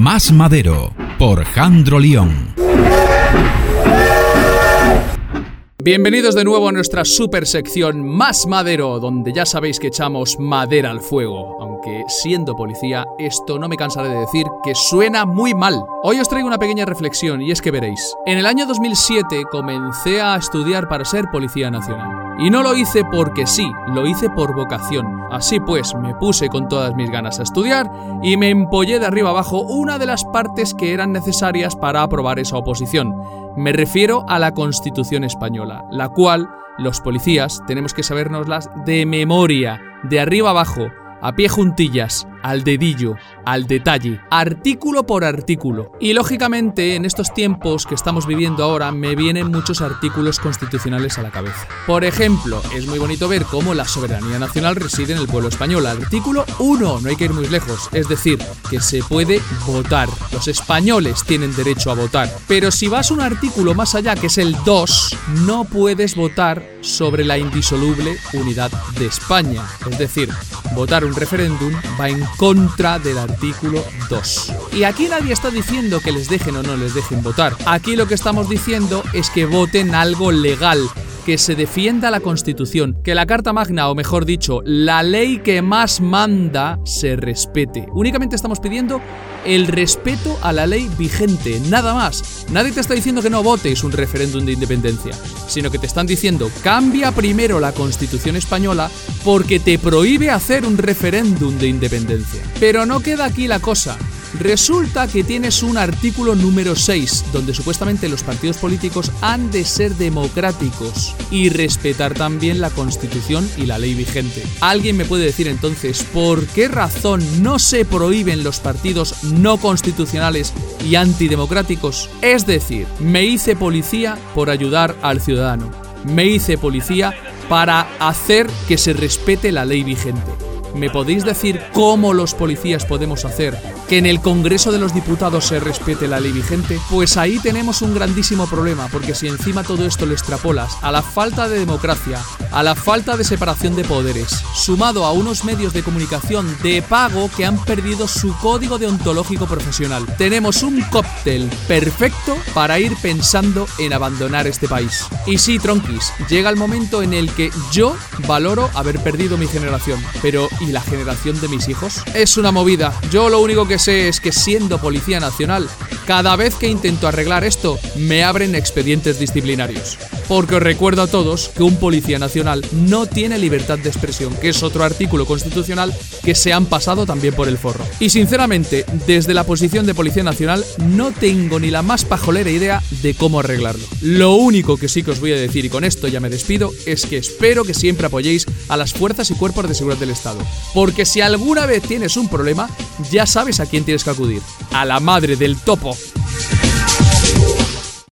Más Madero por Jandro León. Bienvenidos de nuevo a nuestra super sección Más Madero, donde ya sabéis que echamos madera al fuego. Siendo policía, esto no me cansaré de decir que suena muy mal. Hoy os traigo una pequeña reflexión y es que veréis. En el año 2007 comencé a estudiar para ser policía nacional. Y no lo hice porque sí, lo hice por vocación. Así pues, me puse con todas mis ganas a estudiar y me empollé de arriba abajo una de las partes que eran necesarias para aprobar esa oposición. Me refiero a la Constitución española, la cual los policías tenemos que sabernoslas de memoria, de arriba abajo, a pie juntillas, al dedillo, al detalle, artículo por artículo. Y lógicamente, en estos tiempos que estamos viviendo ahora, me vienen muchos artículos constitucionales a la cabeza. Por ejemplo, es muy bonito ver cómo la soberanía nacional reside en el pueblo español. Artículo 1, no hay que ir muy lejos, es decir, que se puede votar. Los españoles tienen derecho a votar. Pero si vas un artículo más allá, que es el 2, no puedes votar sobre la indisoluble unidad de España. Es decir, votar un referéndum va en contra del artículo 2. Y aquí nadie está diciendo que les dejen o no les dejen votar. Aquí lo que estamos diciendo es que voten algo legal, que se defienda la Constitución, que la Carta Magna, o mejor dicho, la ley que más manda, se respete. Únicamente estamos pidiendo el respeto a la ley vigente, nada más. Nadie te está diciendo que no votes un referéndum de independencia, sino que te están diciendo cambia primero la Constitución española porque te prohíbe hacer un referéndum de independencia. Pero no queda aquí la cosa. Resulta que tienes un artículo número 6, donde supuestamente los partidos políticos han de ser democráticos y respetar también la constitución y la ley vigente. ¿Alguien me puede decir entonces por qué razón no se prohíben los partidos no constitucionales y antidemocráticos? Es decir, me hice policía por ayudar al ciudadano. Me hice policía para hacer que se respete la ley vigente. ¿Me podéis decir cómo los policías podemos hacer que en el Congreso de los Diputados se respete la ley vigente? Pues ahí tenemos un grandísimo problema, porque si encima todo esto lo extrapolas a la falta de democracia, a la falta de separación de poderes, sumado a unos medios de comunicación de pago que han perdido su código deontológico profesional, tenemos un cóctel perfecto para ir pensando en abandonar este país. Y sí, tronquis, llega el momento en el que yo valoro haber perdido mi generación, pero ¿y la generación de mis hijos? Es una movida. Yo lo único que sé es que siendo policía nacional, cada vez que intento arreglar esto, me abren expedientes disciplinarios. Porque os recuerdo a todos que un policía nacional no tiene libertad de expresión, que es otro artículo constitucional que se han pasado también por el forro. Y sinceramente, desde la posición de policía nacional, no tengo ni la más pajolera idea de cómo arreglarlo. Lo único que sí que os voy a decir, y con esto ya me despido, es que espero que siempre apoyéis a las fuerzas y cuerpos de seguridad del Estado. Porque si alguna vez tienes un problema, ya sabes a quién tienes que acudir. A la madre del topo.